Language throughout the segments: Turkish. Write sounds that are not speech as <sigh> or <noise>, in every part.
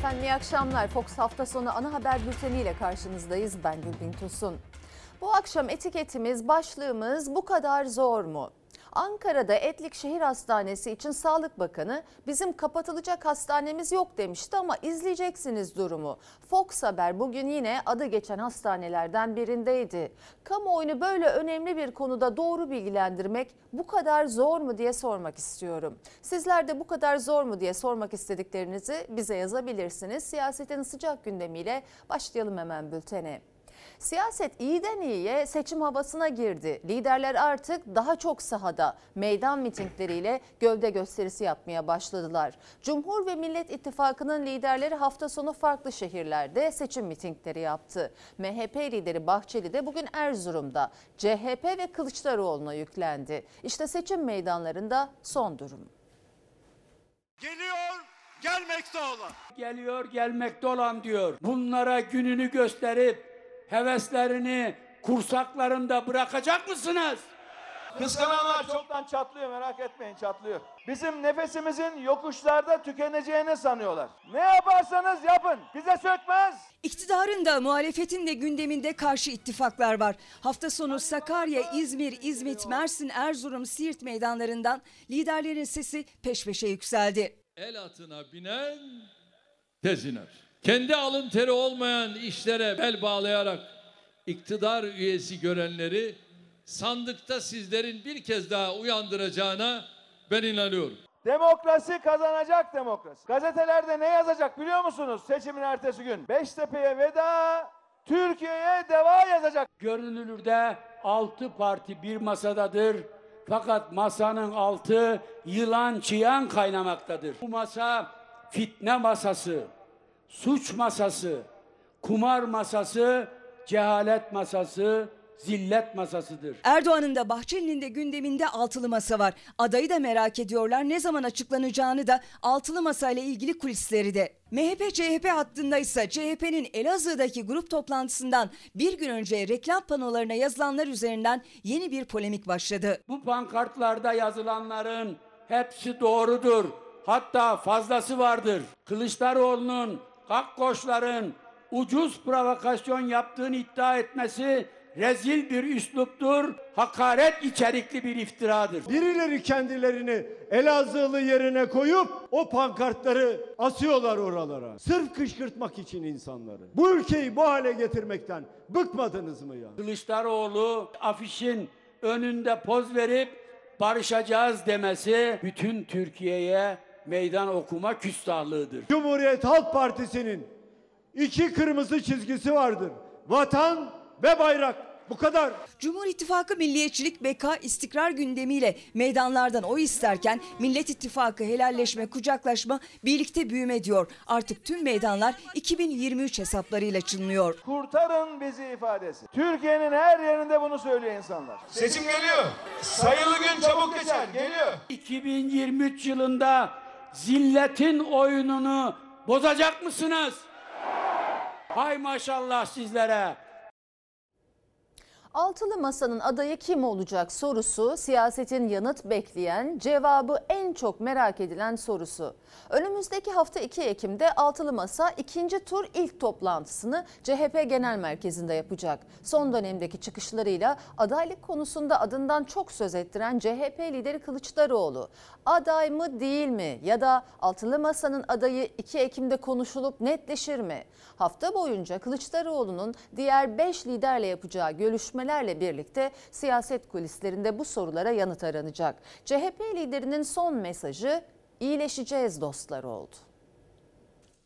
Efendim iyi akşamlar. Fox hafta sonu ana haber bülteniyle karşınızdayız. Ben Gülbin Tosun. Bu akşam etiketimiz, başlığımız bu kadar zor mu? Ankara'da Etlik Şehir Hastanesi için Sağlık Bakanı bizim kapatılacak hastanemiz yok demişti ama izleyeceksiniz durumu. Fox Haber bugün yine adı geçen hastanelerden birindeydi. Kamuoyunu böyle önemli bir konuda doğru bilgilendirmek bu kadar zor mu diye sormak istiyorum. Sizler de bu kadar zor mu diye sormak istediklerinizi bize yazabilirsiniz. Siyasetin sıcak gündemiyle başlayalım hemen bültene. Siyaset iyiden iyiye seçim havasına girdi. Liderler artık daha çok sahada meydan mitingleriyle gövde gösterisi yapmaya başladılar. Cumhur ve Millet İttifakı'nın liderleri hafta sonu farklı şehirlerde seçim mitingleri yaptı. MHP lideri Bahçeli de bugün Erzurum'da CHP ve Kılıçdaroğlu'na yüklendi. İşte seçim meydanlarında son durum. Geliyor, gelmekte olan. Geliyor gelmekte olan diyor. Bunlara gününü gösterip heveslerini kursaklarında bırakacak mısınız? Kıskananlar çoktan çatlıyor merak etmeyin çatlıyor. Bizim nefesimizin yokuşlarda tükeneceğini sanıyorlar. Ne yaparsanız yapın bize sökmez. İktidarın da muhalefetin de gündeminde karşı ittifaklar var. Hafta sonu Sakarya, İzmir, İzmit, Mersin, Erzurum, Siirt meydanlarından liderlerin sesi peş peşe yükseldi. El atına binen tez iner. Kendi alın teri olmayan işlere bel bağlayarak iktidar üyesi görenleri sandıkta sizlerin bir kez daha uyandıracağına ben inanıyorum. Demokrasi kazanacak demokrasi. Gazetelerde ne yazacak biliyor musunuz seçimin ertesi gün? Beştepe'ye veda, Türkiye'ye deva yazacak. Görünülürde altı parti bir masadadır. Fakat masanın altı yılan çıyan kaynamaktadır. Bu masa fitne masası, suç masası, kumar masası, cehalet masası, zillet masasıdır. Erdoğan'ın da Bahçeli'nin de gündeminde altılı masa var. Adayı da merak ediyorlar. Ne zaman açıklanacağını da altılı masa ile ilgili kulisleri de. MHP CHP hattında ise CHP'nin Elazığ'daki grup toplantısından bir gün önce reklam panolarına yazılanlar üzerinden yeni bir polemik başladı. Bu pankartlarda yazılanların hepsi doğrudur. Hatta fazlası vardır. Kılıçdaroğlu'nun Kakkoşların ucuz provokasyon yaptığını iddia etmesi rezil bir üsluptur, hakaret içerikli bir iftiradır. Birileri kendilerini Elazığlı yerine koyup o pankartları asıyorlar oralara. Sırf kışkırtmak için insanları. Bu ülkeyi bu hale getirmekten bıkmadınız mı ya? Kılıçdaroğlu afişin önünde poz verip barışacağız demesi bütün Türkiye'ye meydan okuma küstahlığıdır. Cumhuriyet Halk Partisi'nin iki kırmızı çizgisi vardır. Vatan ve bayrak. Bu kadar. Cumhur İttifakı milliyetçilik, beka, istikrar gündemiyle meydanlardan oy isterken Millet İttifakı helalleşme, kucaklaşma, birlikte büyüme diyor. Artık tüm meydanlar 2023 hesaplarıyla çınlıyor. Kurtarın bizi ifadesi. Türkiye'nin her yerinde bunu söylüyor insanlar. Seçim geliyor. Sayılı gün çabuk geçer. Geliyor. 2023 yılında zilletin oyununu bozacak mısınız? Hay maşallah sizlere. Altılı Masa'nın adayı kim olacak sorusu siyasetin yanıt bekleyen, cevabı en çok merak edilen sorusu. Önümüzdeki hafta 2 Ekim'de Altılı Masa ikinci tur ilk toplantısını CHP Genel Merkezi'nde yapacak. Son dönemdeki çıkışlarıyla adaylık konusunda adından çok söz ettiren CHP lideri Kılıçdaroğlu aday mı değil mi ya da Altılı Masa'nın adayı 2 Ekim'de konuşulup netleşir mi? Hafta boyunca Kılıçdaroğlu'nun diğer 5 liderle yapacağı görüşmelerle birlikte siyaset kulislerinde bu sorulara yanıt aranacak. CHP liderinin son mesajı iyileşeceğiz dostlar oldu.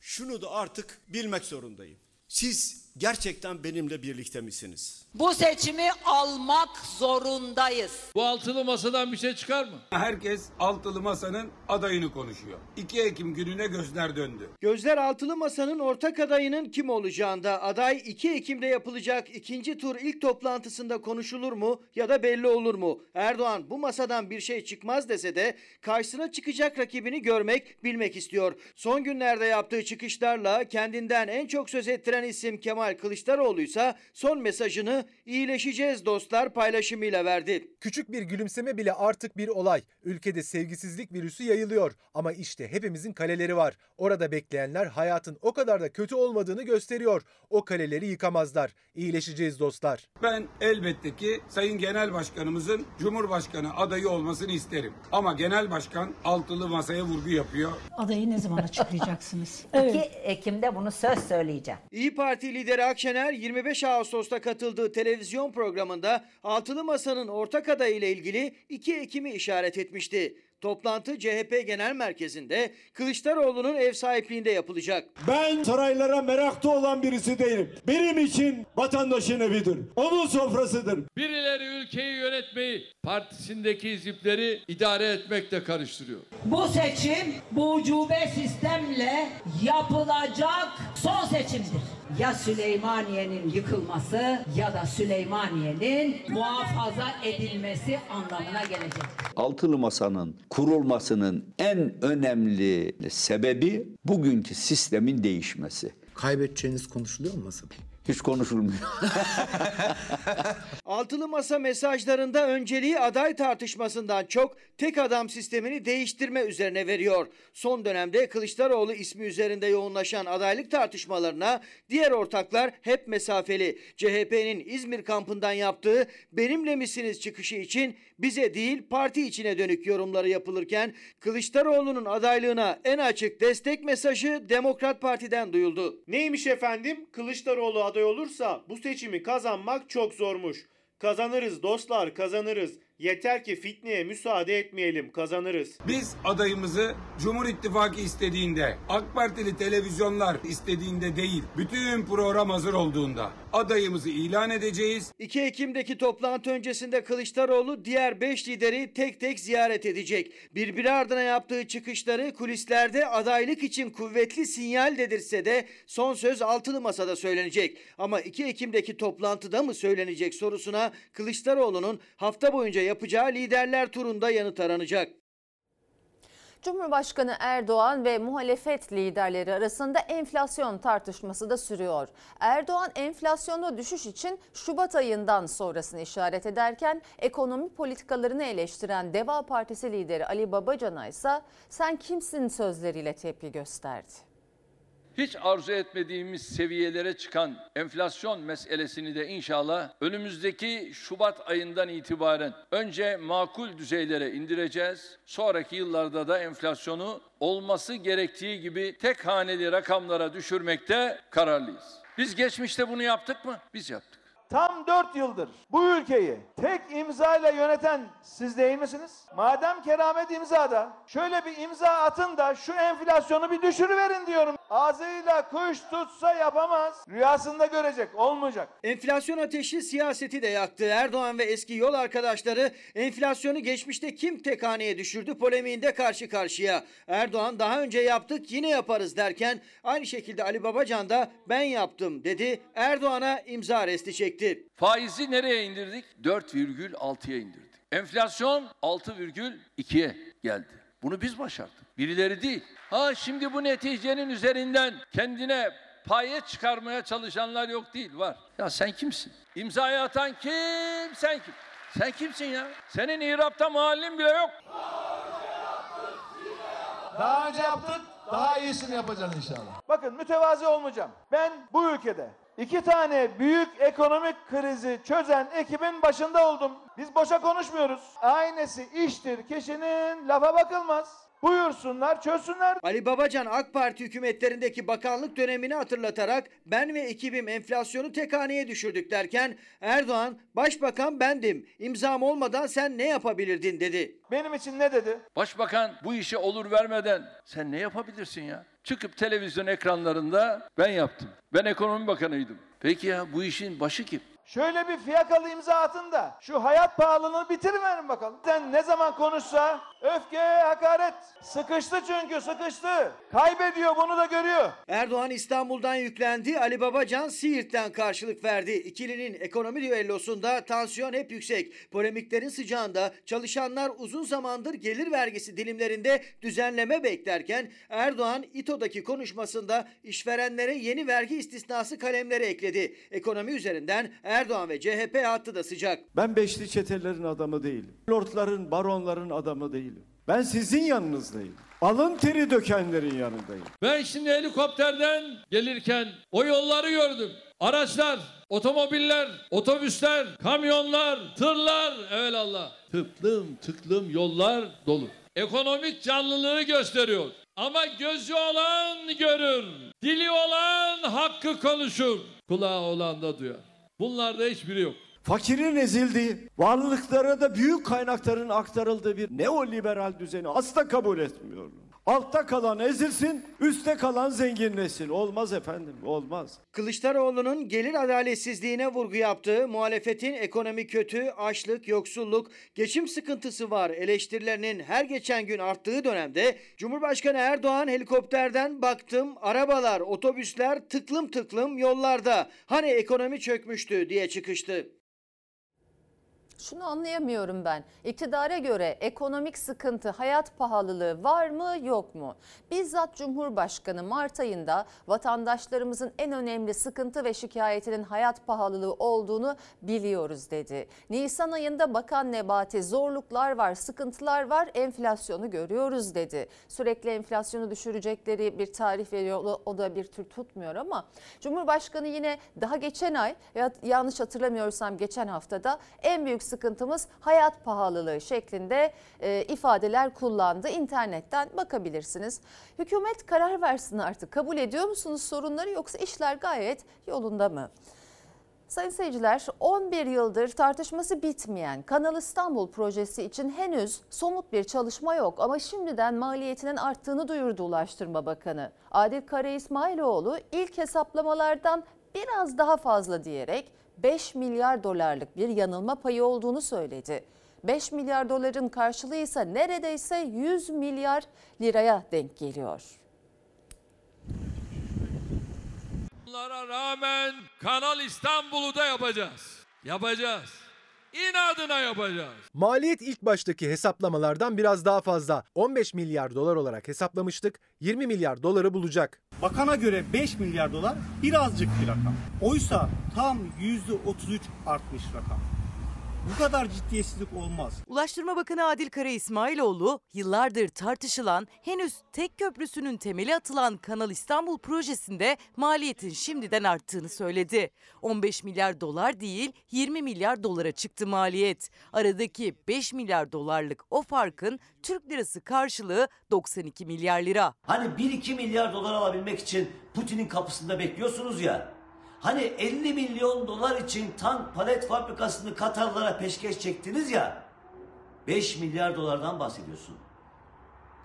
Şunu da artık bilmek zorundayım. Siz gerçekten benimle birlikte misiniz? Bu seçimi almak zorundayız. Bu altılı masadan bir şey çıkar mı? Herkes altılı masanın adayını konuşuyor. 2 Ekim gününe gözler döndü. Gözler altılı masanın ortak adayının kim olacağında aday 2 Ekim'de yapılacak ikinci tur ilk toplantısında konuşulur mu ya da belli olur mu? Erdoğan bu masadan bir şey çıkmaz dese de karşısına çıkacak rakibini görmek, bilmek istiyor. Son günlerde yaptığı çıkışlarla kendinden en çok söz ettiren isim Kemal Kemal Kılıçdaroğlu ise son mesajını iyileşeceğiz dostlar paylaşımıyla verdi. Küçük bir gülümseme bile artık bir olay. Ülkede sevgisizlik virüsü yayılıyor ama işte hepimizin kaleleri var. Orada bekleyenler hayatın o kadar da kötü olmadığını gösteriyor. O kaleleri yıkamazlar. İyileşeceğiz dostlar. Ben elbette ki Sayın Genel Başkanımızın Cumhurbaşkanı adayı olmasını isterim. Ama Genel Başkan altılı masaya vurgu yapıyor. Adayı ne zaman açıklayacaksınız? <laughs> 2 Ekim'de bunu söz söyleyeceğim. İyi Parti lideri Akşener 25 Ağustos'ta katıldığı televizyon programında Altılı Masa'nın ortak adayı ile ilgili 2 Ekim'i işaret etmişti. Toplantı CHP Genel Merkezi'nde Kılıçdaroğlu'nun ev sahipliğinde yapılacak. Ben saraylara merakta olan birisi değilim. Benim için vatandaşın evidir. Onun sofrasıdır. Birileri ülkeyi yönetmeyi, partisindeki hizipleri idare etmekle karıştırıyor. Bu seçim bu ucube sistemle yapılacak son seçimdir. Ya Süleymaniye'nin yıkılması ya da Süleymaniye'nin muhafaza edilmesi anlamına gelecek. Altılı Masa'nın kurulmasının en önemli sebebi bugünkü sistemin değişmesi. Kaybedeceğiniz konuşuluyor mu masada? Hiç konuşulmuyor. <laughs> Altılı Masa mesajlarında önceliği aday tartışmasından çok tek adam sistemini değiştirme üzerine veriyor. Son dönemde Kılıçdaroğlu ismi üzerinde yoğunlaşan adaylık tartışmalarına diğer ortaklar hep mesafeli. CHP'nin İzmir kampından yaptığı benimle misiniz çıkışı için bize değil parti içine dönük yorumları yapılırken Kılıçdaroğlu'nun adaylığına en açık destek mesajı Demokrat Parti'den duyuldu. Neymiş efendim? Kılıçdaroğlu aday olursa bu seçimi kazanmak çok zormuş. Kazanırız dostlar kazanırız. Yeter ki fitneye müsaade etmeyelim kazanırız. Biz adayımızı Cumhur İttifakı istediğinde, AK Partili televizyonlar istediğinde değil, bütün program hazır olduğunda adayımızı ilan edeceğiz. 2 Ekim'deki toplantı öncesinde Kılıçdaroğlu diğer 5 lideri tek tek ziyaret edecek. Birbiri ardına yaptığı çıkışları kulislerde adaylık için kuvvetli sinyal dedirse de son söz altılı masada söylenecek. Ama 2 Ekim'deki toplantıda mı söylenecek sorusuna Kılıçdaroğlu'nun hafta boyunca yapacağı liderler turunda yanıt aranacak. Cumhurbaşkanı Erdoğan ve muhalefet liderleri arasında enflasyon tartışması da sürüyor. Erdoğan enflasyonda düşüş için Şubat ayından sonrasını işaret ederken ekonomi politikalarını eleştiren Deva Partisi lideri Ali Babacan'a ise sen kimsin sözleriyle tepki gösterdi. Hiç arzu etmediğimiz seviyelere çıkan enflasyon meselesini de inşallah önümüzdeki Şubat ayından itibaren önce makul düzeylere indireceğiz. Sonraki yıllarda da enflasyonu olması gerektiği gibi tek haneli rakamlara düşürmekte kararlıyız. Biz geçmişte bunu yaptık mı? Biz yaptık. Tam 4 yıldır bu ülkeyi tek imzayla yöneten siz değil misiniz? Madem keramet imzada şöyle bir imza atın da şu enflasyonu bir düşürüverin diyorum. Ağzıyla kuş tutsa yapamaz. Rüyasında görecek olmayacak. Enflasyon ateşi siyaseti de yaktı. Erdoğan ve eski yol arkadaşları enflasyonu geçmişte kim tek haneye düşürdü polemiğinde karşı karşıya. Erdoğan daha önce yaptık yine yaparız derken aynı şekilde Ali Babacan da ben yaptım dedi. Erdoğan'a imza resti çekti. Faizi nereye indirdik? 4,6'ya indirdik. Enflasyon 6,2'ye geldi. Bunu biz başardık. Birileri değil. Ha şimdi bu neticenin üzerinden kendine paye çıkarmaya çalışanlar yok değil var. Ya sen kimsin? İmzayı atan kim? Sen kim? Sen kimsin ya? Senin İrab'da mahallin bile yok. Daha önce yaptık, daha iyisini yapacağız inşallah. Bakın mütevazi olmayacağım. Ben bu ülkede iki tane büyük ekonomik krizi çözen ekibin başında oldum. Biz boşa konuşmuyoruz. Aynesi iştir kişinin lafa bakılmaz. Buyursunlar çözsünler. Ali Babacan AK Parti hükümetlerindeki bakanlık dönemini hatırlatarak ben ve ekibim enflasyonu tek haneye düşürdük derken Erdoğan başbakan bendim imzam olmadan sen ne yapabilirdin dedi. Benim için ne dedi? Başbakan bu işe olur vermeden sen ne yapabilirsin ya? Çıkıp televizyon ekranlarında ben yaptım. Ben ekonomi bakanıydım. Peki ya bu işin başı kim? Şöyle bir fiyakalı imza atın da şu hayat pahalılığını bitiriverin bakalım. Sen ne zaman konuşsa öfke, hakaret. Sıkıştı çünkü sıkıştı. Kaybediyor bunu da görüyor. Erdoğan İstanbul'dan yüklendi. Ali Babacan Siirt'ten karşılık verdi. İkilinin ekonomi düellosunda tansiyon hep yüksek. Polemiklerin sıcağında çalışanlar uzun zamandır gelir vergisi dilimlerinde düzenleme beklerken Erdoğan İTO'daki konuşmasında işverenlere yeni vergi istisnası kalemleri ekledi. Ekonomi üzerinden Erdoğan ve CHP hattı da sıcak. Ben beşli çetelerin adamı değilim. Lordların, baronların adamı değilim. Ben sizin yanınızdayım. Alın teri dökenlerin yanındayım. Ben şimdi helikopterden gelirken o yolları gördüm. Araçlar, otomobiller, otobüsler, kamyonlar, tırlar, evelallah. Tıklım tıklım yollar dolu. Ekonomik canlılığı gösteriyor. Ama gözü olan görür. Dili olan hakkı konuşur. Kulağı olan da duyar. Bunlarda hiçbiri yok. Fakirin ezildiği, varlıklara da büyük kaynakların aktarıldığı bir neoliberal düzeni asla kabul etmiyorum. Altta kalan ezilsin, üstte kalan zenginleşsin. Olmaz efendim, olmaz. Kılıçdaroğlu'nun gelir adaletsizliğine vurgu yaptığı muhalefetin ekonomi kötü, açlık, yoksulluk, geçim sıkıntısı var eleştirilerinin her geçen gün arttığı dönemde Cumhurbaşkanı Erdoğan helikopterden baktım arabalar, otobüsler tıklım tıklım yollarda. Hani ekonomi çökmüştü diye çıkıştı. Şunu anlayamıyorum ben. İktidara göre ekonomik sıkıntı, hayat pahalılığı var mı yok mu? Bizzat Cumhurbaşkanı Mart ayında vatandaşlarımızın en önemli sıkıntı ve şikayetinin hayat pahalılığı olduğunu biliyoruz dedi. Nisan ayında Bakan Nebati zorluklar var, sıkıntılar var, enflasyonu görüyoruz dedi. Sürekli enflasyonu düşürecekleri bir tarih veriyor. O da bir tür tutmuyor ama Cumhurbaşkanı yine daha geçen ay ya yanlış hatırlamıyorsam geçen haftada en büyük sıkıntımız hayat pahalılığı şeklinde e, ifadeler kullandı. İnternetten bakabilirsiniz. Hükümet karar versin artık. Kabul ediyor musunuz sorunları yoksa işler gayet yolunda mı? Sayın seyirciler 11 yıldır tartışması bitmeyen Kanal İstanbul projesi için henüz somut bir çalışma yok ama şimdiden maliyetinin arttığını duyurdu Ulaştırma Bakanı. Adil Kara İsmailoğlu ilk hesaplamalardan biraz daha fazla diyerek 5 milyar dolarlık bir yanılma payı olduğunu söyledi. 5 milyar doların karşılığı ise neredeyse 100 milyar liraya denk geliyor. Bunlara rağmen Kanal İstanbul'u da yapacağız. Yapacağız. İnadına yapacağız. Maliyet ilk baştaki hesaplamalardan biraz daha fazla. 15 milyar dolar olarak hesaplamıştık. 20 milyar doları bulacak. Bakana göre 5 milyar dolar birazcık bir rakam. Oysa tam %33 artmış rakam. Bu kadar ciddiyetsizlik olmaz. Ulaştırma Bakanı Adil Kara İsmailoğlu yıllardır tartışılan henüz tek köprüsünün temeli atılan Kanal İstanbul projesinde maliyetin şimdiden arttığını söyledi. 15 milyar dolar değil 20 milyar dolara çıktı maliyet. Aradaki 5 milyar dolarlık o farkın Türk lirası karşılığı 92 milyar lira. Hani 1-2 milyar dolar alabilmek için Putin'in kapısında bekliyorsunuz ya. Hani 50 milyon dolar için tank palet fabrikasını Katarlara peşkeş çektiniz ya. 5 milyar dolardan bahsediyorsun.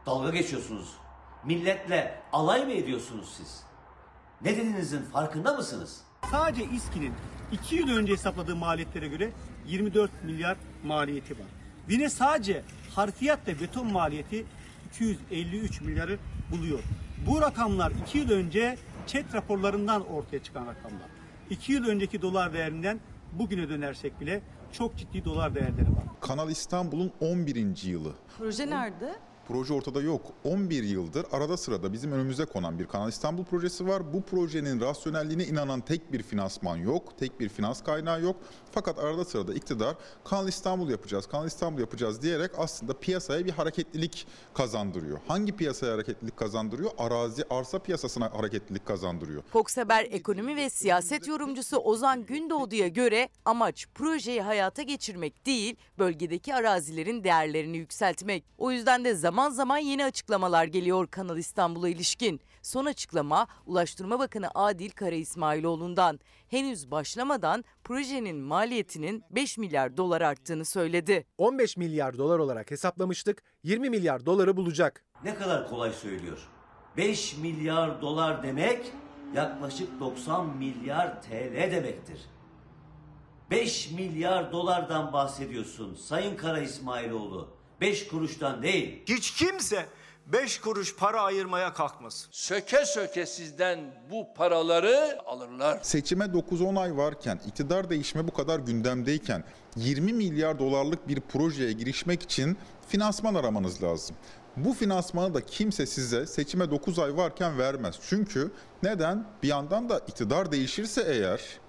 Dalga geçiyorsunuz. Milletle alay mı ediyorsunuz siz? Ne dediğinizin farkında mısınız? Sadece İSKİ'nin 2 yıl önce hesapladığı maliyetlere göre 24 milyar maliyeti var. Yine sadece harfiyat ve beton maliyeti 253 milyarı buluyor. Bu rakamlar 2 yıl önce ÇED raporlarından ortaya çıkan rakamlar. 2 yıl önceki dolar değerinden bugüne dönersek bile çok ciddi dolar değerleri var. Kanal İstanbul'un 11. yılı. Proje nerede? Proje ortada yok. 11 yıldır arada sırada bizim önümüze konan bir Kanal İstanbul projesi var. Bu projenin rasyonelliğine inanan tek bir finansman yok, tek bir finans kaynağı yok. Fakat arada sırada iktidar Kanal İstanbul yapacağız, Kanal İstanbul yapacağız diyerek aslında piyasaya bir hareketlilik kazandırıyor. Hangi piyasaya hareketlilik kazandırıyor? Arazi, arsa piyasasına hareketlilik kazandırıyor. Fox Haber ekonomi ve siyaset yorumcusu Ozan Gündoğdu'ya göre amaç projeyi hayata geçirmek değil, bölgedeki arazilerin değerlerini yükseltmek. O yüzden de zaman zaman yeni açıklamalar geliyor Kanal İstanbul'a ilişkin. Son açıklama Ulaştırma Bakanı Adil Kara İsmailoğlu'ndan. Henüz başlamadan projenin maliyetinin 5 milyar dolar arttığını söyledi. 15 milyar dolar olarak hesaplamıştık. 20 milyar doları bulacak. Ne kadar kolay söylüyor. 5 milyar dolar demek yaklaşık 90 milyar TL demektir. 5 milyar dolardan bahsediyorsun Sayın Kara İsmailoğlu. 5 kuruştan değil. Hiç kimse 5 kuruş para ayırmaya kalkmasın. Söke söke sizden bu paraları alırlar. Seçime 9-10 ay varken, iktidar değişme bu kadar gündemdeyken 20 milyar dolarlık bir projeye girişmek için finansman aramanız lazım. Bu finansmanı da kimse size seçime 9 ay varken vermez. Çünkü neden? Bir yandan da iktidar değişirse eğer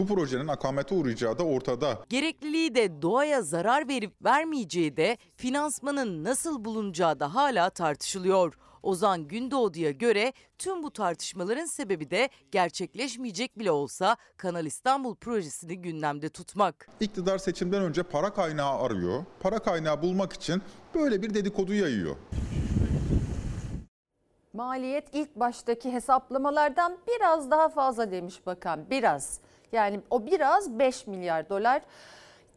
bu projenin akamete uğrayacağı da ortada. Gerekliliği de doğaya zarar verip vermeyeceği de finansmanın nasıl bulunacağı da hala tartışılıyor. Ozan Gündoğdu'ya göre tüm bu tartışmaların sebebi de gerçekleşmeyecek bile olsa Kanal İstanbul projesini gündemde tutmak. İktidar seçimden önce para kaynağı arıyor. Para kaynağı bulmak için böyle bir dedikodu yayıyor. Maliyet ilk baştaki hesaplamalardan biraz daha fazla demiş bakan. Biraz. Yani o biraz 5 milyar dolar.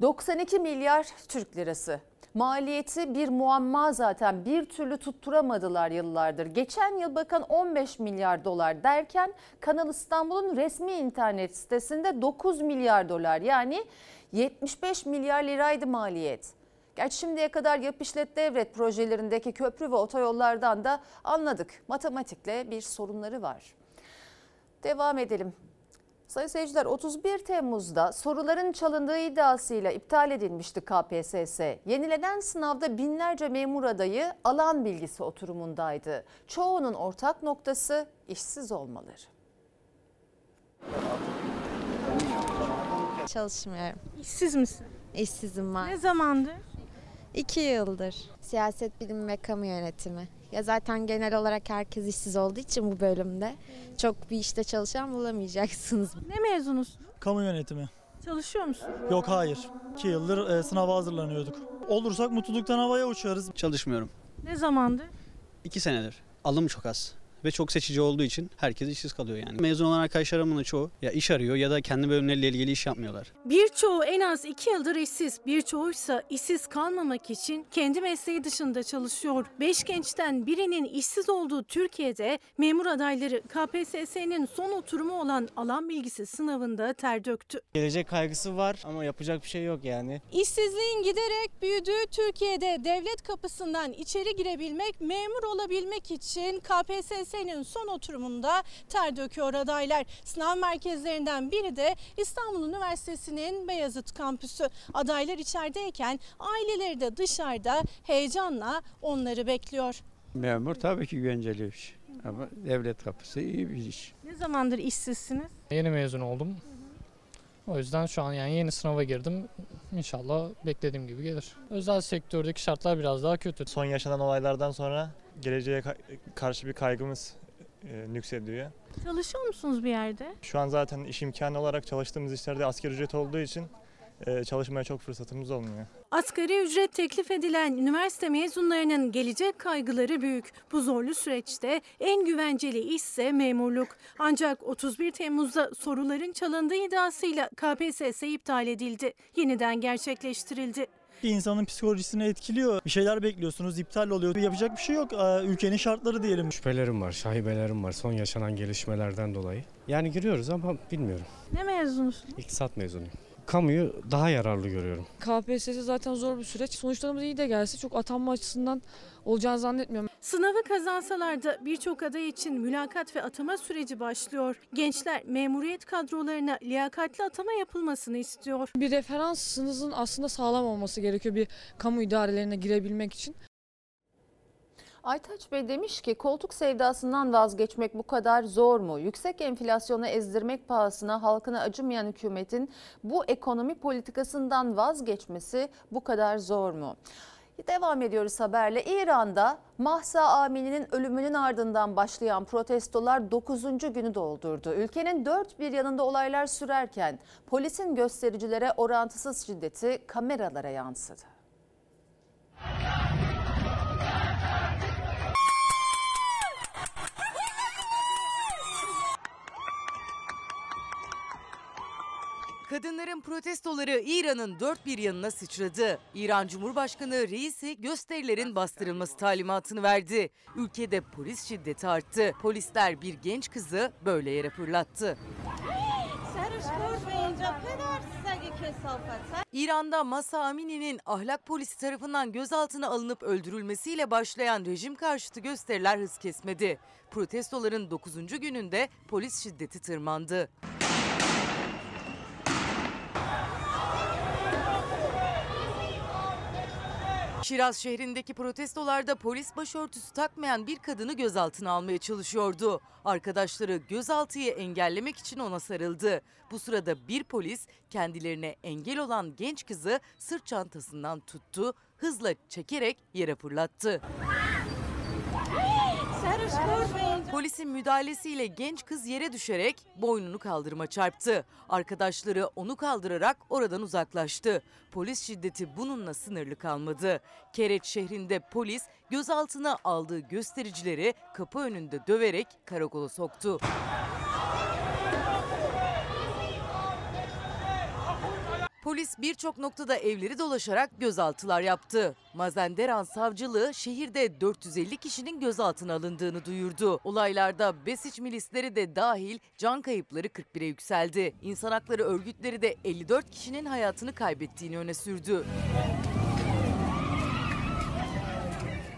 92 milyar Türk lirası. Maliyeti bir muamma zaten bir türlü tutturamadılar yıllardır. Geçen yıl bakan 15 milyar dolar derken Kanal İstanbul'un resmi internet sitesinde 9 milyar dolar yani 75 milyar liraydı maliyet. Gerçi şimdiye kadar yap işlet devret projelerindeki köprü ve otoyollardan da anladık. Matematikle bir sorunları var. Devam edelim. Sayın seyirciler 31 Temmuz'da soruların çalındığı iddiasıyla iptal edilmişti KPSS. Yenilenen sınavda binlerce memur adayı alan bilgisi oturumundaydı. Çoğunun ortak noktası işsiz olmaları. Çalışmıyorum. İşsiz misin? İşsizim var. Ne zamandır? İki yıldır. Siyaset bilimi ve kamu yönetimi. Ya zaten genel olarak herkes işsiz olduğu için bu bölümde çok bir işte çalışan bulamayacaksınız. <laughs> Ne mezunusun? Kamu yönetimi. Çalışıyor musun? Yok hayır. 2 yıldır e, sınava hazırlanıyorduk. Olursak mutluluktan havaya uçarız. Çalışmıyorum. Ne zamandır? 2 senedir. Alım çok az. Ve çok seçici olduğu için herkes işsiz kalıyor yani. Mezun olan arkadaşlarımın da çoğu ya iş arıyor ya da kendi bölümleriyle ilgili iş yapmıyorlar. Birçoğu en az iki yıldır işsiz. Birçoğuysa işsiz kalmamak için kendi mesleği dışında çalışıyor. Beş gençten birinin işsiz olduğu Türkiye'de memur adayları KPSS'nin son oturumu olan alan bilgisi sınavında ter döktü. Gelecek kaygısı var ama yapacak bir şey yok yani. İşsizliğin giderek büyüdüğü Türkiye'de devlet kapısından içeri girebilmek, memur olabilmek için KPSS'nin son oturumunda ter döküyor adaylar. Sınav merkezlerinden biri de İstanbul Üniversitesi'nin Beyazıt kampüsü. Adaylar içerideyken aileleri de dışarıda heyecanla onları bekliyor. Memur tabii ki güvenceli bir iş. Ama devlet kapısı iyi bir iş. Ne zamandır işsizsiniz? Yeni mezun oldum. O yüzden şu an yani yeni sınava girdim. İnşallah beklediğim gibi gelir. Özel sektördeki şartlar biraz daha kötü. Son yaşanan olaylardan sonra geleceğe ka- karşı bir kaygımız e, nüksediyor. Çalışıyor musunuz bir yerde? Şu an zaten iş imkanı olarak çalıştığımız işlerde asgari ücret olduğu için çalışmaya çok fırsatımız olmuyor. Asgari ücret teklif edilen üniversite mezunlarının gelecek kaygıları büyük. Bu zorlu süreçte en güvenceli işse memurluk. Ancak 31 Temmuz'da soruların çalındığı iddiasıyla KPSS iptal edildi. Yeniden gerçekleştirildi. İnsanın psikolojisini etkiliyor. Bir şeyler bekliyorsunuz, iptal oluyor. Yapacak bir şey yok. Ee, Ülkenin şartları diyelim. Şüphelerim var, şahibelerim var son yaşanan gelişmelerden dolayı. Yani giriyoruz ama bilmiyorum. Ne mezunusun? İktisat mezunuyum. Kamuyu daha yararlı görüyorum. KPSS zaten zor bir süreç. Sonuçlarımız iyi de gelse çok atanma açısından olacağını zannetmiyorum. Sınavı kazansalar da birçok aday için mülakat ve atama süreci başlıyor. Gençler memuriyet kadrolarına liyakatli atama yapılmasını istiyor. Bir referansınızın aslında sağlam olması gerekiyor bir kamu idarelerine girebilmek için. Aytaç Bey demiş ki koltuk sevdasından vazgeçmek bu kadar zor mu? Yüksek enflasyonu ezdirmek pahasına halkına acımayan hükümetin bu ekonomi politikasından vazgeçmesi bu kadar zor mu? Devam ediyoruz haberle. İran'da Mahsa Amini'nin ölümünün ardından başlayan protestolar 9. günü doldurdu. Ülkenin dört bir yanında olaylar sürerken polisin göstericilere orantısız şiddeti kameralara yansıdı. Kadınların protestoları İran'ın dört bir yanına sıçradı. İran Cumhurbaşkanı reisi gösterilerin bastırılması talimatını verdi. Ülkede polis şiddeti arttı. Polisler bir genç kızı böyle yere fırlattı. İran'da Masa Amini'nin ahlak polisi tarafından gözaltına alınıp öldürülmesiyle başlayan rejim karşıtı gösteriler hız kesmedi. Protestoların 9. gününde polis şiddeti tırmandı. Şiraz şehrindeki protestolarda polis başörtüsü takmayan bir kadını gözaltına almaya çalışıyordu. Arkadaşları gözaltıyı engellemek için ona sarıldı. Bu sırada bir polis kendilerine engel olan genç kızı sırt çantasından tuttu, hızla çekerek yere fırlattı. Polisin müdahalesiyle genç kız yere düşerek boynunu kaldırıma çarptı. Arkadaşları onu kaldırarak oradan uzaklaştı. Polis şiddeti bununla sınırlı kalmadı. Kereç şehrinde polis gözaltına aldığı göstericileri kapı önünde döverek karakola soktu. Polis birçok noktada evleri dolaşarak gözaltılar yaptı. Mazenderan savcılığı şehirde 450 kişinin gözaltına alındığını duyurdu. Olaylarda Besiç milisleri de dahil can kayıpları 41'e yükseldi. İnsan hakları örgütleri de 54 kişinin hayatını kaybettiğini öne sürdü.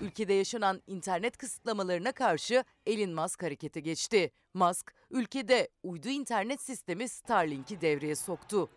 Ülkede yaşanan internet kısıtlamalarına karşı Elon Musk harekete geçti. Musk, ülkede uydu internet sistemi Starlink'i devreye soktu.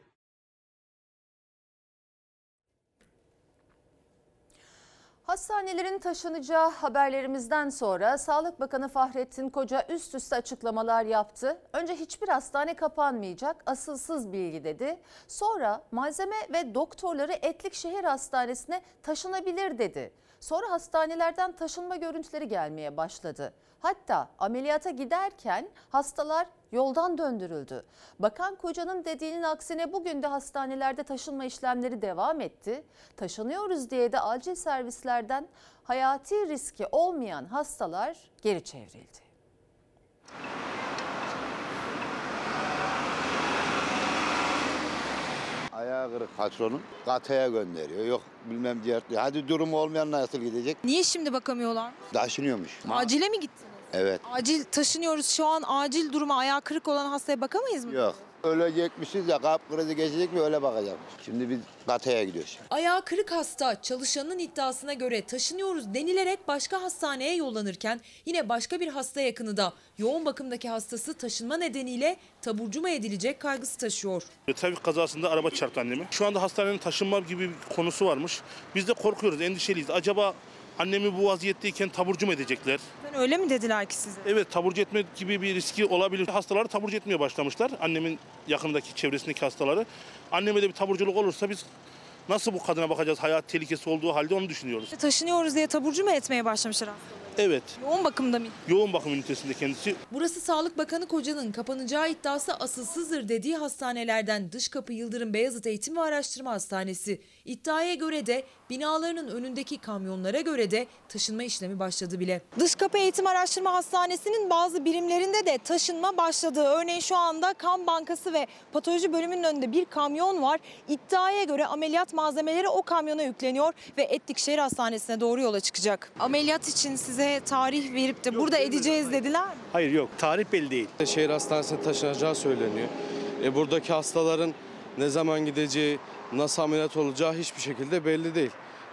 Hastanelerin taşınacağı haberlerimizden sonra Sağlık Bakanı Fahrettin Koca üst üste açıklamalar yaptı. Önce hiçbir hastane kapanmayacak, asılsız bilgi dedi. Sonra malzeme ve doktorları Etlik Şehir Hastanesi'ne taşınabilir dedi. Sonra hastanelerden taşınma görüntüleri gelmeye başladı. Hatta ameliyata giderken hastalar yoldan döndürüldü. Bakan Koca'nın dediğinin aksine bugün de hastanelerde taşınma işlemleri devam etti. Taşınıyoruz diye de acil servislerden hayati riski olmayan hastalar geri çevrildi. Ayağı kırık patronun kataya gönderiyor. Yok bilmem diğer. Hadi durumu olmayan nasıl gidecek? Niye şimdi bakamıyorlar? Taşınıyormuş. Acile mi gittiniz? Evet. Acil taşınıyoruz. Şu an acil duruma ayağı kırık olan hastaya bakamayız mı? Yok. Ölecekmişiz ya kalp krizi geçecek mi öyle bakacakmış. Şimdi biz kataya gidiyoruz. Ayağı kırık hasta çalışanın iddiasına göre taşınıyoruz denilerek başka hastaneye yollanırken yine başka bir hasta yakını da yoğun bakımdaki hastası taşınma nedeniyle taburcu mu edilecek kaygısı taşıyor. Trafik kazasında araba çarptı annemi. Şu anda hastanenin taşınma gibi bir konusu varmış. Biz de korkuyoruz, endişeliyiz. Acaba annemi bu vaziyetteyken taburcu mu edecekler? Ben öyle mi dediler ki size? Evet taburcu etme gibi bir riski olabilir. Hastaları taburcu etmeye başlamışlar. Annemin yakındaki çevresindeki hastaları. Anneme de bir taburculuk olursa biz nasıl bu kadına bakacağız? Hayat tehlikesi olduğu halde onu düşünüyoruz. Taşınıyoruz diye taburcu mu etmeye başlamışlar hastaları? Evet. Yoğun bakımda mı? Yoğun bakım ünitesinde kendisi. Burası Sağlık Bakanı Koca'nın kapanacağı iddiası asılsızdır dediği hastanelerden Dış Kapı Yıldırım Beyazıt Eğitim ve Araştırma Hastanesi. İddiaya göre de binalarının önündeki kamyonlara göre de taşınma işlemi başladı bile. Dış Kapı Eğitim Araştırma Hastanesi'nin bazı birimlerinde de taşınma başladı. Örneğin şu anda kan bankası ve patoloji bölümünün önünde bir kamyon var. İddiaya göre ameliyat malzemeleri o kamyona yükleniyor ve Etlik Şehir Hastanesi'ne doğru yola çıkacak. Ameliyat için size tarih verip de burada edeceğiz dediler mi? Hayır yok tarih belli değil. Şehir hastanesine taşınacağı söyleniyor. E, buradaki hastaların ne zaman gideceği, nasıl ameliyat olacağı hiçbir şekilde belli değil.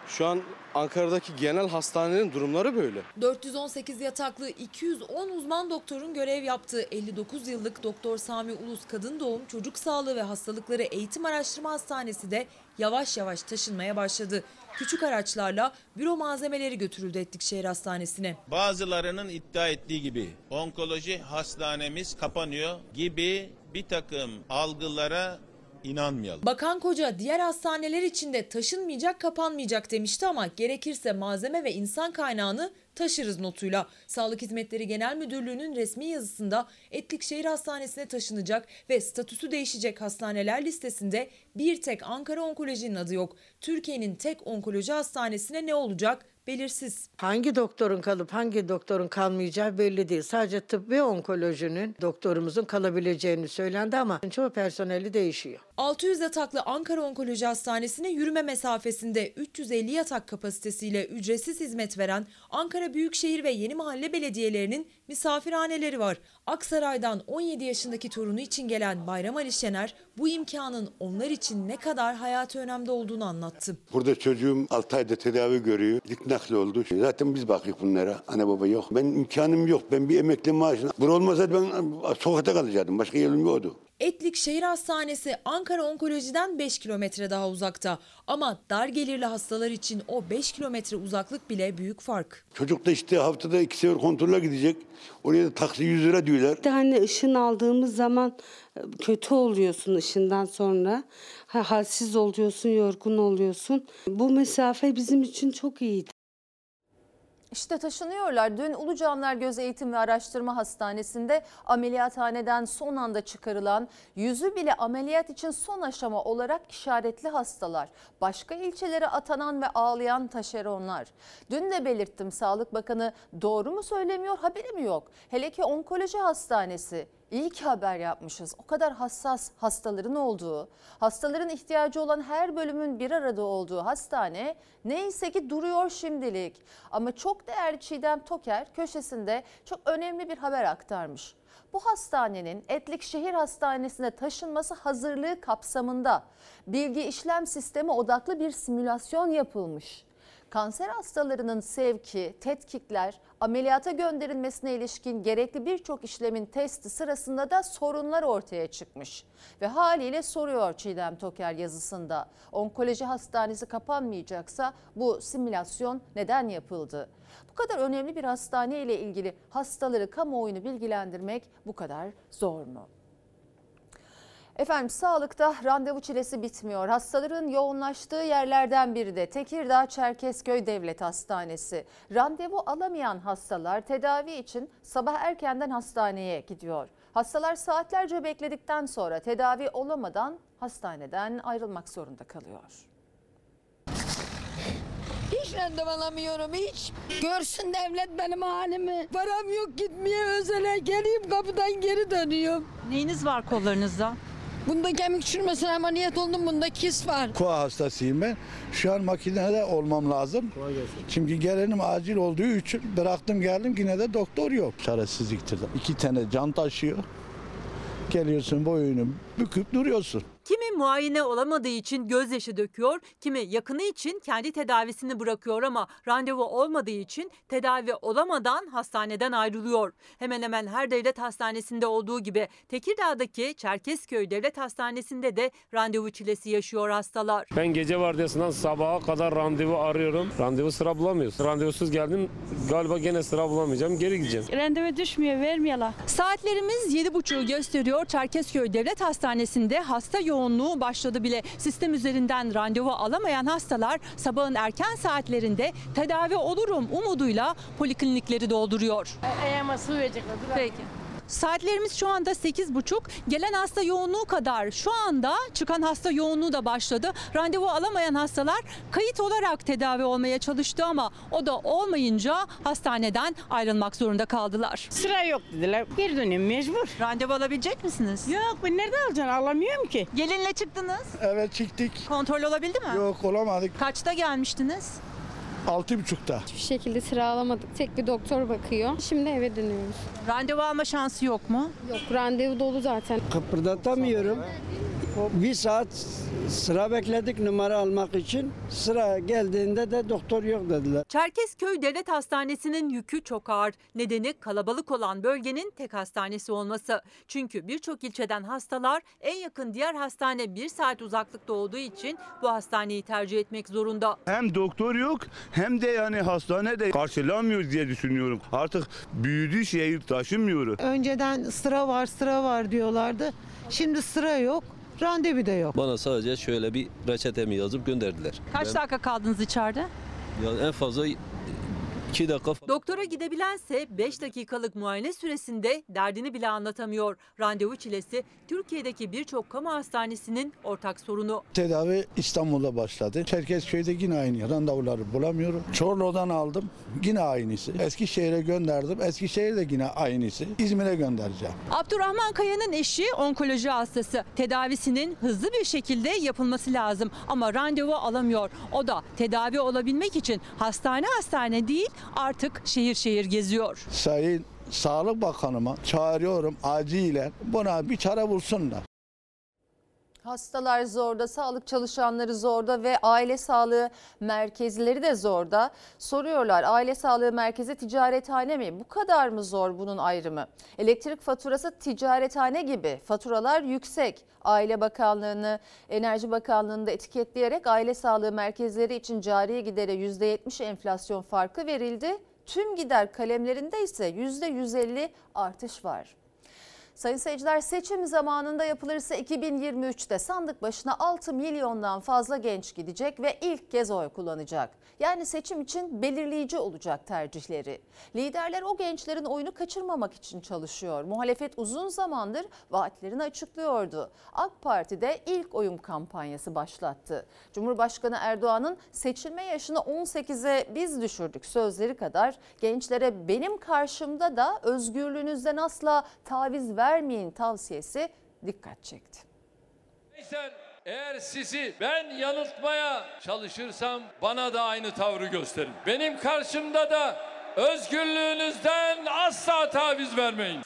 Şu an Ankara'daki genel hastanenin durumları böyle. 418 yataklı 210 uzman doktorun görev yaptığı 59 yıllık Doktor Sami Ulus Kadın Doğum Çocuk Sağlığı ve Hastalıkları Eğitim Araştırma Hastanesi de yavaş yavaş taşınmaya başladı. Küçük araçlarla büro malzemeleri götürüldü Etlikşehir Hastanesi'ne. Bazılarının iddia ettiği gibi onkoloji hastanemiz kapanıyor gibi bir takım algılara inanmayalım. Bakan Koca diğer hastaneler için de taşınmayacak kapanmayacak demişti ama gerekirse malzeme ve insan kaynağını taşırız notuyla. Sağlık Hizmetleri Genel Müdürlüğü'nün resmi yazısında Etlikşehir Hastanesi'ne taşınacak ve statüsü değişecek hastaneler listesinde bir tek Ankara Onkoloji'nin adı yok. Türkiye'nin tek onkoloji hastanesine ne olacak belirsiz. Hangi doktorun kalıp hangi doktorun kalmayacağı belli değil. Sadece tıbbi onkolojinin doktorumuzun kalabileceğini söylendi ama çoğu personeli değişiyor. 600 yataklı Ankara Onkoloji Hastanesi'ne yürüme mesafesinde 350 yatak kapasitesiyle ücretsiz hizmet veren Ankara Büyükşehir ve Yeni Mahalle Belediyelerinin misafirhaneleri var. Aksaray'dan 17 yaşındaki torunu için gelen Bayram Ali Şener bu imkanın onlar için ne kadar hayati önemde olduğunu anlattı. Burada çocuğum 6 ayda tedavi görüyor. Dik nakli oldu. Zaten biz bakıyoruz bunlara. Anne baba yok. Ben imkanım yok. Ben bir emekli maaşına. Bura olmasaydı ben sokakta kalacaktım. Başka yerim yoktu. Etlik Şehir Hastanesi Ankara Onkoloji'den 5 kilometre daha uzakta. Ama dar gelirli hastalar için o 5 kilometre uzaklık bile büyük fark. Çocuk da işte haftada iki sefer kontrole gidecek. Oraya da taksi 100 lira diyorlar. Bir de hani ışın aldığımız zaman e, kötü oluyorsun ışından sonra. Ha, halsiz oluyorsun, yorgun oluyorsun. Bu mesafe bizim için çok iyiydi. İşte taşınıyorlar. Dün Ulucanlar Göz Eğitim ve Araştırma Hastanesi'nde ameliyathaneden son anda çıkarılan, yüzü bile ameliyat için son aşama olarak işaretli hastalar. Başka ilçelere atanan ve ağlayan taşeronlar. Dün de belirttim Sağlık Bakanı doğru mu söylemiyor haberi mi yok? Hele ki onkoloji hastanesi. İyi ki haber yapmışız. O kadar hassas hastaların olduğu, hastaların ihtiyacı olan her bölümün bir arada olduğu hastane neyse ki duruyor şimdilik. Ama çok değerli Çiğdem Toker köşesinde çok önemli bir haber aktarmış. Bu hastanenin Etlik Şehir Hastanesi'ne taşınması hazırlığı kapsamında bilgi işlem sistemi odaklı bir simülasyon yapılmış. Kanser hastalarının sevki, tetkikler, ameliyata gönderilmesine ilişkin gerekli birçok işlemin testi sırasında da sorunlar ortaya çıkmış. Ve haliyle soruyor Çiğdem Toker yazısında. Onkoloji hastanesi kapanmayacaksa bu simülasyon neden yapıldı? Bu kadar önemli bir hastane ile ilgili hastaları kamuoyunu bilgilendirmek bu kadar zor mu? Efendim sağlıkta randevu çilesi bitmiyor. Hastaların yoğunlaştığı yerlerden biri de Tekirdağ Çerkezköy Devlet Hastanesi. Randevu alamayan hastalar tedavi için sabah erkenden hastaneye gidiyor. Hastalar saatlerce bekledikten sonra tedavi olamadan hastaneden ayrılmak zorunda kalıyor. Hiç randevu alamıyorum hiç. Görsün devlet benim halimi. Param yok gitmeye özele geleyim kapıdan geri dönüyorum. Neyiniz var kollarınızda? Bunda kemik çürümesine ameliyat oldum bunda kis var. Koa hastasıyım ben. Şu an makinede olmam lazım. Çünkü gelenim acil olduğu için bıraktım geldim yine de doktor yok. Çaresizliktir. İki tane can taşıyor. Geliyorsun boyunu büküp duruyorsun. Kimi muayene olamadığı için gözyaşı döküyor, kimi yakını için kendi tedavisini bırakıyor ama randevu olmadığı için tedavi olamadan hastaneden ayrılıyor. Hemen hemen her devlet hastanesinde olduğu gibi Tekirdağ'daki Çerkezköy Devlet Hastanesi'nde de randevu çilesi yaşıyor hastalar. Ben gece vardiyasından sabaha kadar randevu arıyorum. Randevu sıra bulamıyoruz. Randevusuz geldim galiba gene sıra bulamayacağım. Geri gideceğim. Randevu düşmüyor, vermiyorlar. Saatlerimiz 7.30'u gösteriyor. Çerkezköy Devlet Hastanesi'nde hasta yoğunluğu başladı bile. Sistem üzerinden randevu alamayan hastalar sabahın erken saatlerinde tedavi olurum umuduyla poliklinikleri dolduruyor. Ayağıma su verecekler. Peki. Saatlerimiz şu anda 8.30. Gelen hasta yoğunluğu kadar şu anda çıkan hasta yoğunluğu da başladı. Randevu alamayan hastalar kayıt olarak tedavi olmaya çalıştı ama o da olmayınca hastaneden ayrılmak zorunda kaldılar. Sıra yok dediler. Geri döneyim mecbur. Randevu alabilecek misiniz? Yok ben nerede alacaksın alamıyorum ki. Gelinle çıktınız. Evet çıktık. Kontrol olabildi mi? Yok olamadık. Kaçta gelmiştiniz? Altı buçukta. Hiçbir şekilde sıra alamadık. Tek bir doktor bakıyor. Şimdi eve dönüyoruz. Randevu alma şansı yok mu? Yok randevu dolu zaten. Kıpırdatamıyorum. Bir saat sıra bekledik numara almak için. Sıra geldiğinde de doktor yok dediler. Çerkezköy Devlet Hastanesi'nin yükü çok ağır. Nedeni kalabalık olan bölgenin tek hastanesi olması. Çünkü birçok ilçeden hastalar en yakın diğer hastane bir saat uzaklıkta olduğu için bu hastaneyi tercih etmek zorunda. Hem doktor yok hem de yani hastane de karşılamıyoruz diye düşünüyorum. Artık büyüdü şehir taşımıyoruz. Önceden sıra var sıra var diyorlardı. Şimdi sıra yok. Randevu da yok. Bana sadece şöyle bir reçetemi yazıp gönderdiler. Kaç Ben- dakika kaldınız içeride? Yani en fazla 2 dakika Doktora gidebilense 5 dakikalık muayene süresinde derdini bile anlatamıyor. Randevu çilesi Türkiye'deki birçok kamu hastanesinin ortak sorunu. Tedavi İstanbul'da başladı. Çerkezköy'de yine aynı. Randevuları bulamıyorum. Çorlu'dan aldım. Yine aynısı. Eskişehir'e gönderdim. Eskişehir'de yine aynısı. İzmir'e göndereceğim. Abdurrahman Kaya'nın eşi onkoloji hastası. Tedavisinin hızlı bir şekilde yapılması lazım ama randevu alamıyor. O da tedavi olabilmek için hastane hastane değil artık şehir şehir geziyor. Sayın Sağlık Bakanıma çağırıyorum acilen buna bir çare bulsunlar. Hastalar zorda, sağlık çalışanları zorda ve aile sağlığı merkezleri de zorda. Soruyorlar aile sağlığı merkezi ticarethane mi? Bu kadar mı zor bunun ayrımı? Elektrik faturası ticarethane gibi. Faturalar yüksek. Aile Bakanlığı'nı, Enerji Bakanlığı'nı da etiketleyerek aile sağlığı merkezleri için cari gidere %70 enflasyon farkı verildi. Tüm gider kalemlerinde ise %150 artış var. Sayın seyirciler seçim zamanında yapılırsa 2023'te sandık başına 6 milyondan fazla genç gidecek ve ilk kez oy kullanacak. Yani seçim için belirleyici olacak tercihleri. Liderler o gençlerin oyunu kaçırmamak için çalışıyor. Muhalefet uzun zamandır vaatlerini açıklıyordu. AK Parti de ilk oyun kampanyası başlattı. Cumhurbaşkanı Erdoğan'ın seçilme yaşını 18'e biz düşürdük sözleri kadar gençlere benim karşımda da özgürlüğünüzden asla taviz vermeyin tavsiyesi dikkat çekti. Eğer sizi ben yanıltmaya çalışırsam bana da aynı tavrı gösterin. Benim karşımda da özgürlüğünüzden asla taviz vermeyin.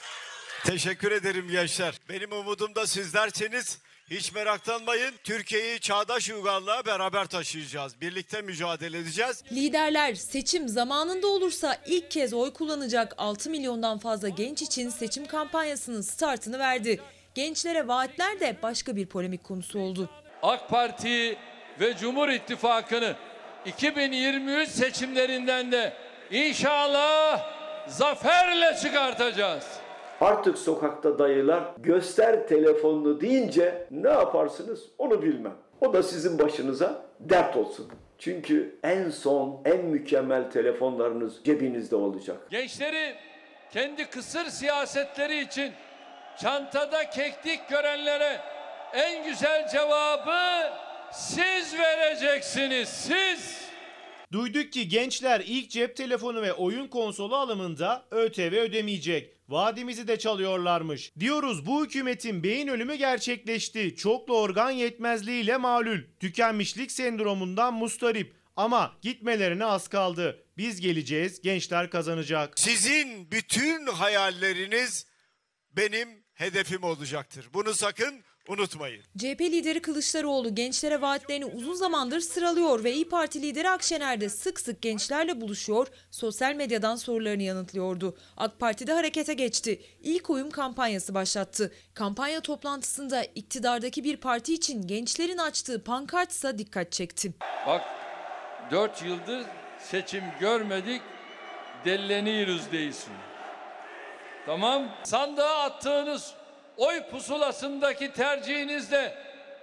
Teşekkür ederim gençler. Benim umudum da sizlerseniz hiç meraklanmayın. Türkiye'yi çağdaş uygarlığa beraber taşıyacağız. Birlikte mücadele edeceğiz. Liderler seçim zamanında olursa ilk kez oy kullanacak 6 milyondan fazla genç için seçim kampanyasının startını verdi. Gençlere vaatler de başka bir polemik konusu oldu. AK Parti ve Cumhur İttifakı'nı 2023 seçimlerinden de inşallah zaferle çıkartacağız. Artık sokakta dayılar göster telefonunu deyince ne yaparsınız onu bilmem. O da sizin başınıza dert olsun. Çünkü en son en mükemmel telefonlarınız cebinizde olacak. Gençleri kendi kısır siyasetleri için çantada keklik görenlere en güzel cevabı siz vereceksiniz. Siz. Duyduk ki gençler ilk cep telefonu ve oyun konsolu alımında ÖTV ödemeyecek. Vaadimizi de çalıyorlarmış. Diyoruz bu hükümetin beyin ölümü gerçekleşti. Çoklu organ yetmezliğiyle malul. Tükenmişlik sendromundan mustarip. Ama gitmelerine az kaldı. Biz geleceğiz, gençler kazanacak. Sizin bütün hayalleriniz benim hedefim olacaktır. Bunu sakın unutmayın. CHP lideri Kılıçdaroğlu gençlere vaatlerini uzun zamandır sıralıyor ve İyi Parti lideri Akşener de sık sık gençlerle buluşuyor, sosyal medyadan sorularını yanıtlıyordu. AK Parti de harekete geçti. İlk oyun kampanyası başlattı. Kampanya toplantısında iktidardaki bir parti için gençlerin açtığı pankartsa dikkat çekti. Bak 4 yıldır seçim görmedik delleniyoruz değilsin. Tamam sandığa attığınız oy pusulasındaki tercihinizle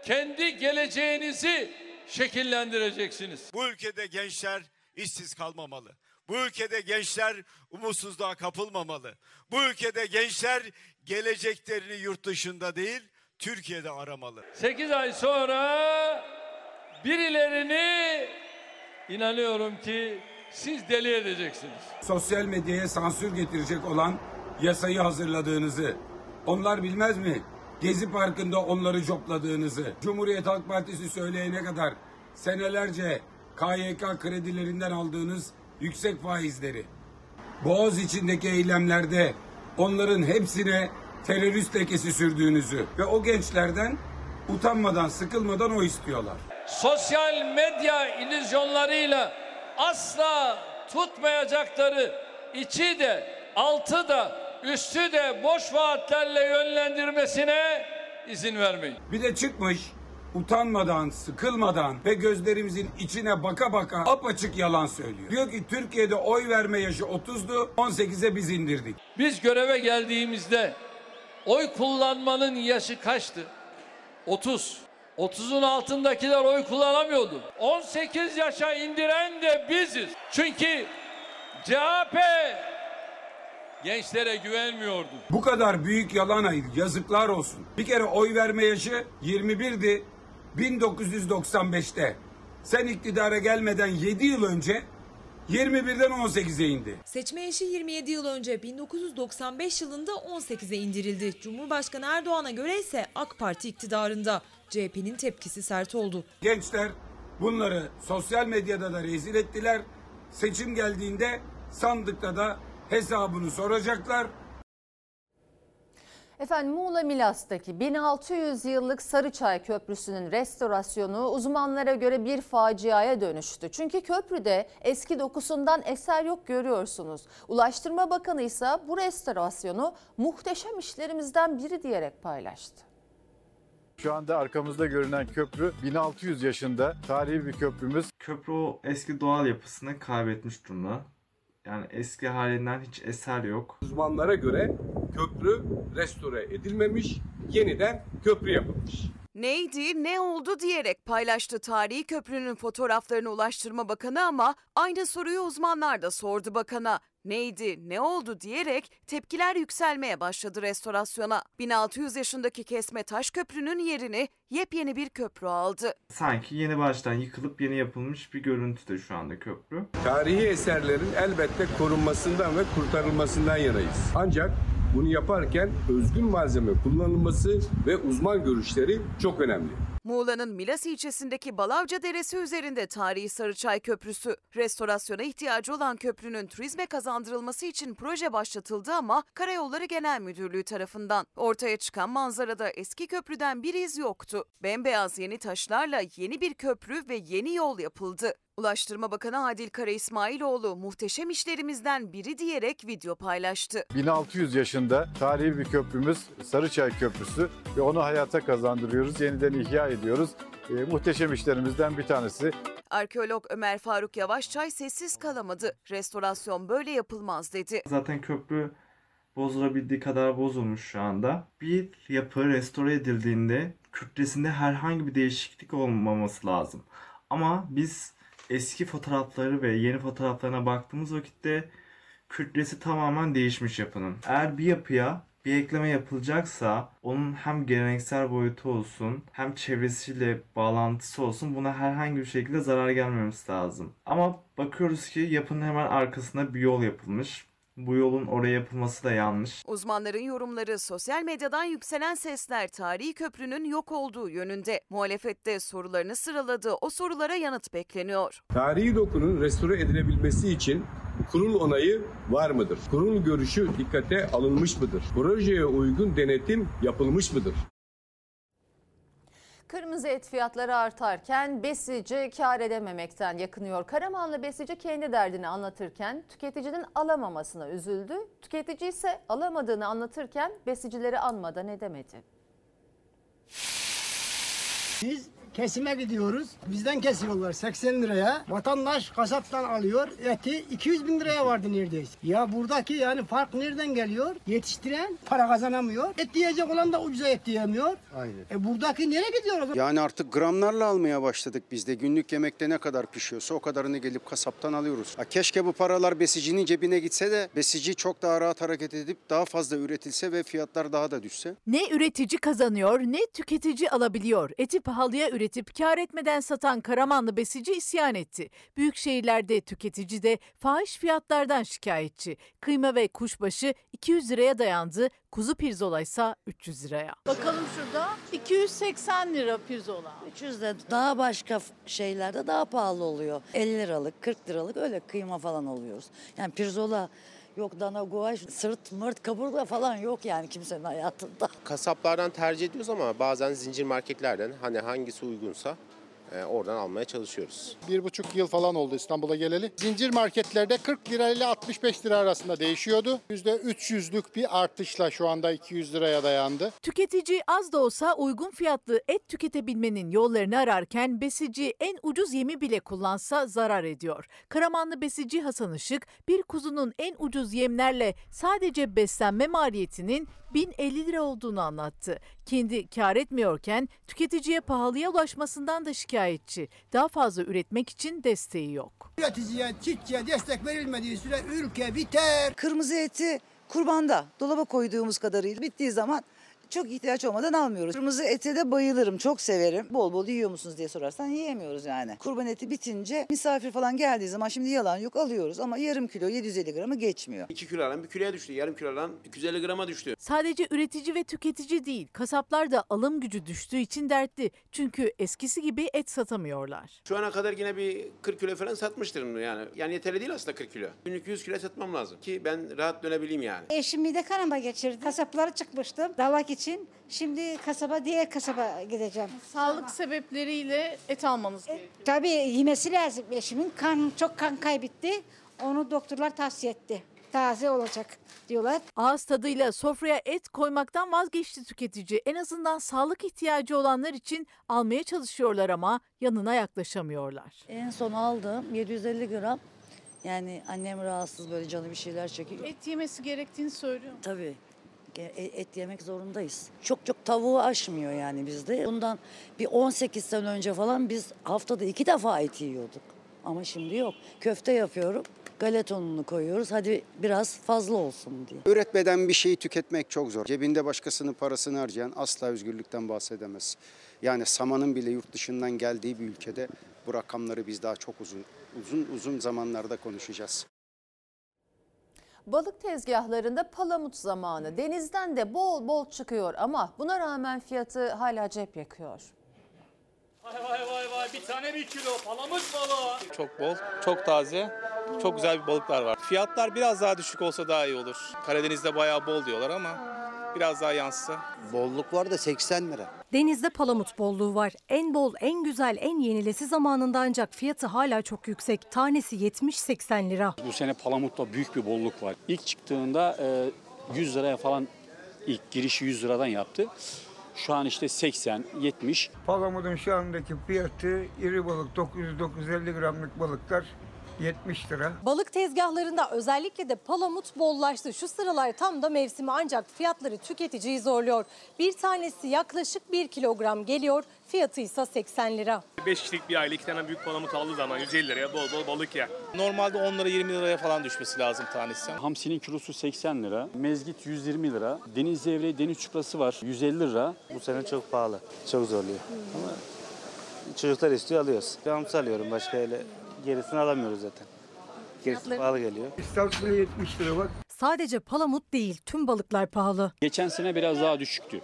kendi geleceğinizi şekillendireceksiniz. Bu ülkede gençler işsiz kalmamalı. Bu ülkede gençler umutsuzluğa kapılmamalı. Bu ülkede gençler geleceklerini yurt dışında değil, Türkiye'de aramalı. 8 ay sonra birilerini inanıyorum ki siz deli edeceksiniz. Sosyal medyaya sansür getirecek olan yasayı hazırladığınızı, onlar bilmez mi? Gezi Parkı'nda onları copladığınızı, Cumhuriyet Halk Partisi söyleyene kadar senelerce KYK kredilerinden aldığınız yüksek faizleri, Boğaz içindeki eylemlerde onların hepsine terörist lekesi sürdüğünüzü ve o gençlerden utanmadan, sıkılmadan o istiyorlar. Sosyal medya illüzyonlarıyla asla tutmayacakları içi de altı da üstü de boş vaatlerle yönlendirmesine izin vermeyin. Bir de çıkmış utanmadan, sıkılmadan ve gözlerimizin içine baka baka apaçık yalan söylüyor. Diyor ki Türkiye'de oy verme yaşı 30'du, 18'e biz indirdik. Biz göreve geldiğimizde oy kullanmanın yaşı kaçtı? 30. 30'un altındakiler oy kullanamıyordu. 18 yaşa indiren de biziz. Çünkü CHP gençlere güvenmiyordu. Bu kadar büyük yalana yazıklar olsun. Bir kere oy verme yaşı 21'di 1995'te. Sen iktidara gelmeden 7 yıl önce 21'den 18'e indi. Seçme yaşı 27 yıl önce 1995 yılında 18'e indirildi. Cumhurbaşkanı Erdoğan'a göre ise AK Parti iktidarında. CHP'nin tepkisi sert oldu. Gençler bunları sosyal medyada da rezil ettiler. Seçim geldiğinde sandıkta da hesabını soracaklar. Efendim Muğla Milas'taki 1600 yıllık Sarıçay Köprüsü'nün restorasyonu uzmanlara göre bir faciaya dönüştü. Çünkü köprüde eski dokusundan eser yok görüyorsunuz. Ulaştırma Bakanı ise bu restorasyonu muhteşem işlerimizden biri diyerek paylaştı. Şu anda arkamızda görünen köprü 1600 yaşında tarihi bir köprümüz. Köprü o eski doğal yapısını kaybetmiş durumda. Yani eski halinden hiç eser yok. Uzmanlara göre köprü restore edilmemiş, yeniden köprü yapılmış. Neydi, ne oldu diyerek paylaştı tarihi köprünün fotoğraflarını Ulaştırma Bakanı ama aynı soruyu uzmanlar da sordu bakana. Neydi, ne oldu diyerek tepkiler yükselmeye başladı restorasyona. 1600 yaşındaki kesme taş köprünün yerini yepyeni bir köprü aldı. Sanki yeni baştan yıkılıp yeni yapılmış bir görüntüde şu anda köprü. Tarihi eserlerin elbette korunmasından ve kurtarılmasından yanayız. Ancak bunu yaparken özgün malzeme kullanılması ve uzman görüşleri çok önemli. Muğla'nın Milas ilçesindeki Balavca Deresi üzerinde tarihi Sarıçay Köprüsü. Restorasyona ihtiyacı olan köprünün turizme kazandırılması için proje başlatıldı ama Karayolları Genel Müdürlüğü tarafından. Ortaya çıkan manzarada eski köprüden bir iz yoktu. Bembeyaz yeni taşlarla yeni bir köprü ve yeni yol yapıldı. Ulaştırma Bakanı Adil Kara İsmailoğlu muhteşem işlerimizden biri diyerek video paylaştı. 1600 yaşında tarihi bir köprümüz Sarıçay Köprüsü ve onu hayata kazandırıyoruz, yeniden ihya ediyoruz. E, muhteşem işlerimizden bir tanesi. Arkeolog Ömer Faruk Yavaşçay sessiz kalamadı. Restorasyon böyle yapılmaz dedi. Zaten köprü bozulabildiği kadar bozulmuş şu anda. Bir yapı restore edildiğinde kütlesinde herhangi bir değişiklik olmaması lazım. Ama biz eski fotoğrafları ve yeni fotoğraflarına baktığımız vakitte kütlesi tamamen değişmiş yapının. Eğer bir yapıya bir ekleme yapılacaksa onun hem geleneksel boyutu olsun hem çevresiyle bağlantısı olsun buna herhangi bir şekilde zarar gelmemesi lazım. Ama bakıyoruz ki yapının hemen arkasında bir yol yapılmış. Bu yolun oraya yapılması da yanlış. Uzmanların yorumları sosyal medyadan yükselen sesler tarihi köprünün yok olduğu yönünde. Muhalefette sorularını sıraladı. O sorulara yanıt bekleniyor. Tarihi dokunun restore edilebilmesi için kurul onayı var mıdır? Kurul görüşü dikkate alınmış mıdır? Projeye uygun denetim yapılmış mıdır? Kırmızı et fiyatları artarken besici kar edememekten yakınıyor. Karamanlı besici kendi derdini anlatırken tüketicinin alamamasına üzüldü. Tüketici ise alamadığını anlatırken besicileri anmadan edemedi. Biz kesime gidiyoruz. Bizden kesiyorlar 80 liraya. Vatandaş kasaptan alıyor. Eti 200 bin liraya vardı neredeyse. Ya buradaki yani fark nereden geliyor? Yetiştiren para kazanamıyor. Et diyecek olan da ucuza et diyemiyor. Aynen. E buradaki nereye gidiyor o zaman? Yani artık gramlarla almaya başladık biz de. Günlük yemekte ne kadar pişiyorsa o kadarını gelip kasaptan alıyoruz. Ha, keşke bu paralar besicinin cebine gitse de besici çok daha rahat hareket edip daha fazla üretilse ve fiyatlar daha da düşse. Ne üretici kazanıyor ne tüketici alabiliyor. Eti pahalıya üretip kar etmeden satan Karamanlı besici isyan etti. Büyük şehirlerde tüketici de fahiş fiyatlardan şikayetçi. Kıyma ve kuşbaşı 200 liraya dayandı. Kuzu pirzola ise 300 liraya. Bakalım şurada 280 lira pirzola. 300 de daha başka şeylerde daha pahalı oluyor. 50 liralık, 40 liralık öyle kıyma falan alıyoruz. Yani pirzola yok dana guaj, sırt mırt kaburga falan yok yani kimsenin hayatında. Kasaplardan tercih ediyoruz ama bazen zincir marketlerden hani hangisi uygunsa oradan almaya çalışıyoruz. Bir buçuk yıl falan oldu İstanbul'a geleli. Zincir marketlerde 40 lira ile 65 lira arasında değişiyordu. %300'lük bir artışla şu anda 200 liraya dayandı. Tüketici az da olsa uygun fiyatlı et tüketebilmenin yollarını ararken besici en ucuz yemi bile kullansa zarar ediyor. Karamanlı besici Hasan Işık bir kuzunun en ucuz yemlerle sadece beslenme maliyetinin 1050 lira olduğunu anlattı. Kendi kar etmiyorken tüketiciye pahalıya ulaşmasından da şikayetçi. Daha fazla üretmek için desteği yok. Üreticiye, çiftçiye destek verilmediği süre ülke biter. Kırmızı eti kurbanda dolaba koyduğumuz kadarıyla bittiği zaman çok ihtiyaç olmadan almıyoruz. Kırmızı ete de bayılırım, çok severim. Bol bol yiyor musunuz diye sorarsan yiyemiyoruz yani. Kurban eti bitince misafir falan geldiği zaman şimdi yalan yok alıyoruz ama yarım kilo 750 gramı geçmiyor. 2 kilo alan bir kiloya düştü. Yarım kilo alan 250 grama düştü. Sadece üretici ve tüketici değil, kasaplar da alım gücü düştüğü için dertli. Çünkü eskisi gibi et satamıyorlar. Şu ana kadar yine bir 40 kilo falan satmıştır yani. Yani yeterli değil aslında 40 kilo. Günlük 100 kilo satmam lazım ki ben rahat dönebileyim yani. Eşim mide kanama geçirdi. Kasaplara çıkmıştım dalak için. Şimdi kasaba diğer kasaba gideceğim. Sağlık sebepleriyle et almanız gerekiyor. Tabii yemesi lazım. Eşimin kan çok kan kaybetti. Onu doktorlar tavsiye etti. Taze olacak diyorlar. Ağız tadıyla sofraya et koymaktan vazgeçti tüketici. En azından sağlık ihtiyacı olanlar için almaya çalışıyorlar ama yanına yaklaşamıyorlar. En son aldığım 750 gram. Yani annem rahatsız böyle canı bir şeyler çekiyor. Et yemesi gerektiğini söylüyor. Tabii. E- Et yemek zorundayız. Çok çok tavuğu aşmıyor yani bizde. Bundan bir 18 sene önce falan biz haftada iki defa et yiyorduk. Ama şimdi yok. Köfte yapıyorum. Galeta ununu koyuyoruz. Hadi biraz fazla olsun diye. Üretmeden bir şeyi tüketmek çok zor. Cebinde başkasının parasını harcayan asla özgürlükten bahsedemez. Yani samanın bile yurt dışından geldiği bir ülkede bu rakamları biz daha çok uzun uzun uzun zamanlarda konuşacağız. Balık tezgahlarında palamut zamanı. Denizden de bol bol çıkıyor ama buna rağmen fiyatı hala cep yakıyor. Vay vay vay vay bir tane bir kilo palamut balığı. Çok bol, çok taze, çok güzel bir balıklar var. Fiyatlar biraz daha düşük olsa daha iyi olur. Karadeniz'de bayağı bol diyorlar ama biraz daha yansısa. Bolluk var da 80 lira. Denizde palamut bolluğu var. En bol, en güzel, en yenilesi zamanında ancak fiyatı hala çok yüksek. Tanesi 70-80 lira. Bu sene palamutta büyük bir bolluk var. İlk çıktığında e, 100 liraya falan ilk girişi 100 liradan yaptı. Şu an işte 80, 70. Palamutun şu andaki fiyatı iri balık 900-950 gramlık balıklar 70 lira. Balık tezgahlarında özellikle de palamut bollaştı. Şu sıralar tam da mevsimi ancak fiyatları tüketiciyi zorluyor. Bir tanesi yaklaşık 1 kilogram geliyor. Fiyatı ise 80 lira. 5 kişilik bir aile iki tane büyük palamut aldığı zaman 150 liraya bol bol balık yer. Normalde 10 lira 20 liraya falan düşmesi lazım tanesi. Hamsinin kilosu 80 lira, mezgit 120 lira, deniz zevreği, deniz çuprası var 150 lira. Bu sene çok pahalı, çok zorluyor. Ama çocuklar istiyor alıyoruz. Bir hamsi alıyorum başka öyle gerisini alamıyoruz zaten. Gerisi Fiyatları- pahalı geliyor. İstavrit bile 70 lira bak. Sadece palamut değil tüm balıklar pahalı. Geçen sene biraz daha düşüktü.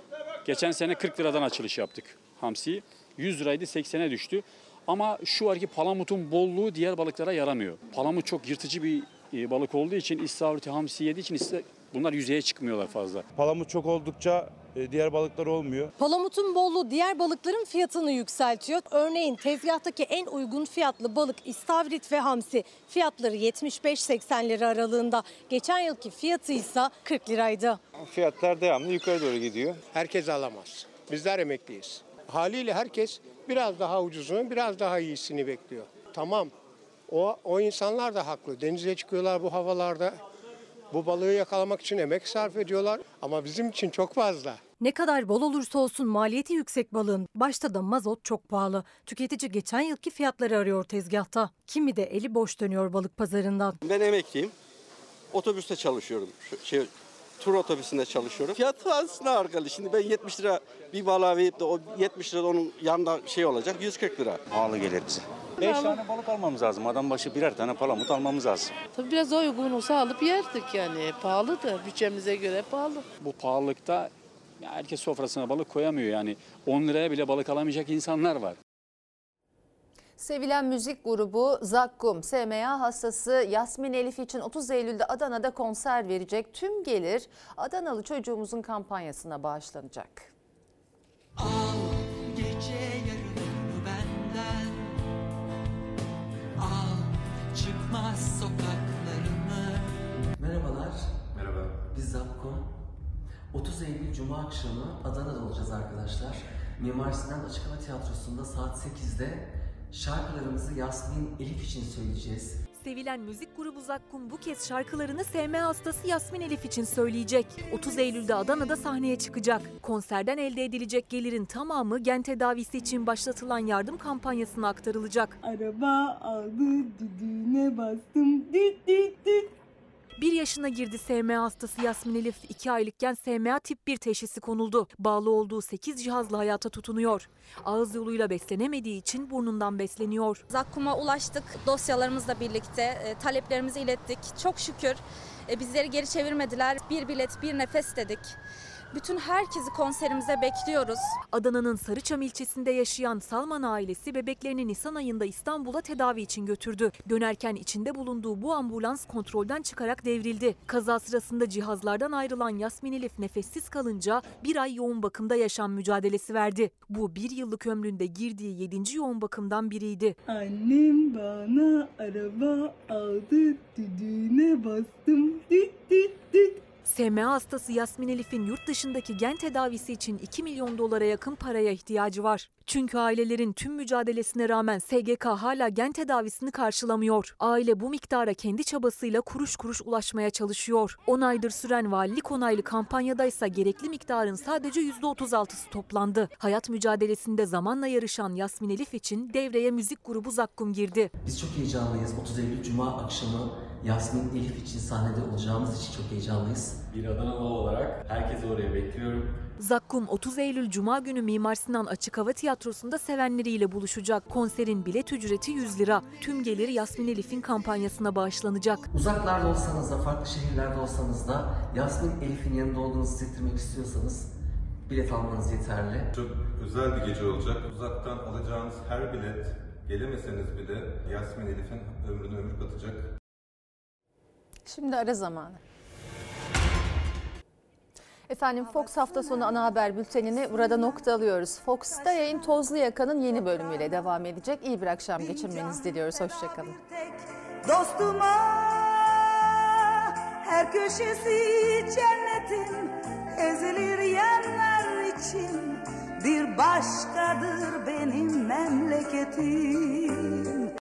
Geçen sene 40 liradan açılış yaptık hamsiyi. 100 liraydı 80'e düştü. Ama şu var ki palamutun bolluğu diğer balıklara yaramıyor. Palamut çok yırtıcı bir e, balık olduğu için istavriti hamsi yediği için bunlar yüzeye çıkmıyorlar fazla. Palamut çok oldukça diğer balıklar olmuyor. Palamutun bolluğu diğer balıkların fiyatını yükseltiyor. Örneğin tezgahtaki en uygun fiyatlı balık istavrit ve hamsi fiyatları 75-80 lira aralığında. Geçen yılki fiyatı ise 40 liraydı. Fiyatlar devamlı yukarı doğru gidiyor. Herkes alamaz. Bizler emekliyiz. Haliyle herkes biraz daha ucuzunu, biraz daha iyisini bekliyor. Tamam. O, o insanlar da haklı. Denize çıkıyorlar bu havalarda. Bu balığı yakalamak için emek sarf ediyorlar. Ama bizim için çok fazla. Ne kadar bol olursa olsun maliyeti yüksek balığın. Başta da mazot çok pahalı. Tüketici geçen yılki fiyatları arıyor tezgahta. Kimi de eli boş dönüyor balık pazarından. Ben emekliyim. Otobüste çalışıyorum. Şu, şey, tur otobüsünde çalışıyorum. Fiyatı aslında arkalı. Şimdi ben 70 lira bir balığa verip de o 70 lira onun yanında şey olacak 140 lira. Pahalı gelir bize. 5 tane balık almamız lazım. Adam başı birer tane palamut almamız lazım. Tabii biraz daha uygun olsa alıp yerdik yani. Pahalı da bütçemize göre pahalı. Bu pahalılıkta ya herkes sofrasına balık koyamıyor yani. 10 liraya bile balık alamayacak insanlar var. Sevilen müzik grubu Zakkum, SMA hastası Yasmin Elif için 30 Eylül'de Adana'da konser verecek. Tüm gelir Adanalı çocuğumuzun kampanyasına bağışlanacak. Gece yarılarını benden Al çıkmaz sokaklarını Merhabalar. Merhaba. Biz Zapkom. 30 Eylül Cuma akşamı Adana'da olacağız arkadaşlar. Mimar Sinan Açık Hava Tiyatrosu'nda saat 8'de şarkılarımızı Yasmin Elif için söyleyeceğiz. Sevilen müzik grubu Zakkum bu kez şarkılarını SMA hastası Yasmin Elif için söyleyecek. 30 Eylül'de Adana'da sahneye çıkacak. Konserden elde edilecek gelirin tamamı gen tedavisi için başlatılan yardım kampanyasına aktarılacak. Araba aldı düdüğüne bastım düt düt düt. Bir yaşına girdi SMA hastası Yasmin Elif. 2 aylıkken SMA tip 1 teşhisi konuldu. Bağlı olduğu 8 cihazla hayata tutunuyor. Ağız yoluyla beslenemediği için burnundan besleniyor. Zakkum'a ulaştık dosyalarımızla birlikte e, taleplerimizi ilettik. Çok şükür e, bizleri geri çevirmediler. Bir bilet bir nefes dedik. Bütün herkesi konserimize bekliyoruz. Adana'nın Sarıçam ilçesinde yaşayan Salman ailesi bebeklerini Nisan ayında İstanbul'a tedavi için götürdü. Dönerken içinde bulunduğu bu ambulans kontrolden çıkarak devrildi. Kaza sırasında cihazlardan ayrılan Yasmin Elif nefessiz kalınca bir ay yoğun bakımda yaşam mücadelesi verdi. Bu bir yıllık ömründe girdiği 7. yoğun bakımdan biriydi. Annem bana araba aldı düdüğüne bastım düt düt düt. SMA hastası Yasmin Elif'in yurt dışındaki gen tedavisi için 2 milyon dolara yakın paraya ihtiyacı var. Çünkü ailelerin tüm mücadelesine rağmen SGK hala gen tedavisini karşılamıyor. Aile bu miktara kendi çabasıyla kuruş kuruş ulaşmaya çalışıyor. 10 aydır süren valilik onaylı kampanyada ise gerekli miktarın sadece %36'sı toplandı. Hayat mücadelesinde zamanla yarışan Yasmin Elif için devreye müzik grubu Zakkum girdi. Biz çok heyecanlıyız. 30 Eylül Cuma akşamı Yasmin Elif için sahnede olacağımız için çok heyecanlıyız. Bir Adanalı olarak herkesi oraya bekliyorum. Zakkum 30 Eylül Cuma günü Mimar Sinan Açık Hava Tiyatrosu'nda sevenleriyle buluşacak. Konserin bilet ücreti 100 lira. Tüm gelir Yasmin Elif'in kampanyasına bağışlanacak. Uzaklarda olsanız da, farklı şehirlerde olsanız da Yasmin Elif'in yanında olduğunuzu hissettirmek istiyorsanız bilet almanız yeterli. Çok özel bir gece olacak. Uzaktan alacağınız her bilet gelemeseniz bile Yasmin Elif'in ömrüne ömür katacak. Şimdi ara zamanı. Efendim Fox hafta sonu ana haber bültenini burada nokta alıyoruz. Fox'ta yayın Tozlu Yaka'nın yeni bölümüyle devam edecek. İyi bir akşam geçirmenizi diliyoruz. Hoşçakalın. Dostuma her köşesi cennetin ezilir yanlar için bir başkadır benim memleketim.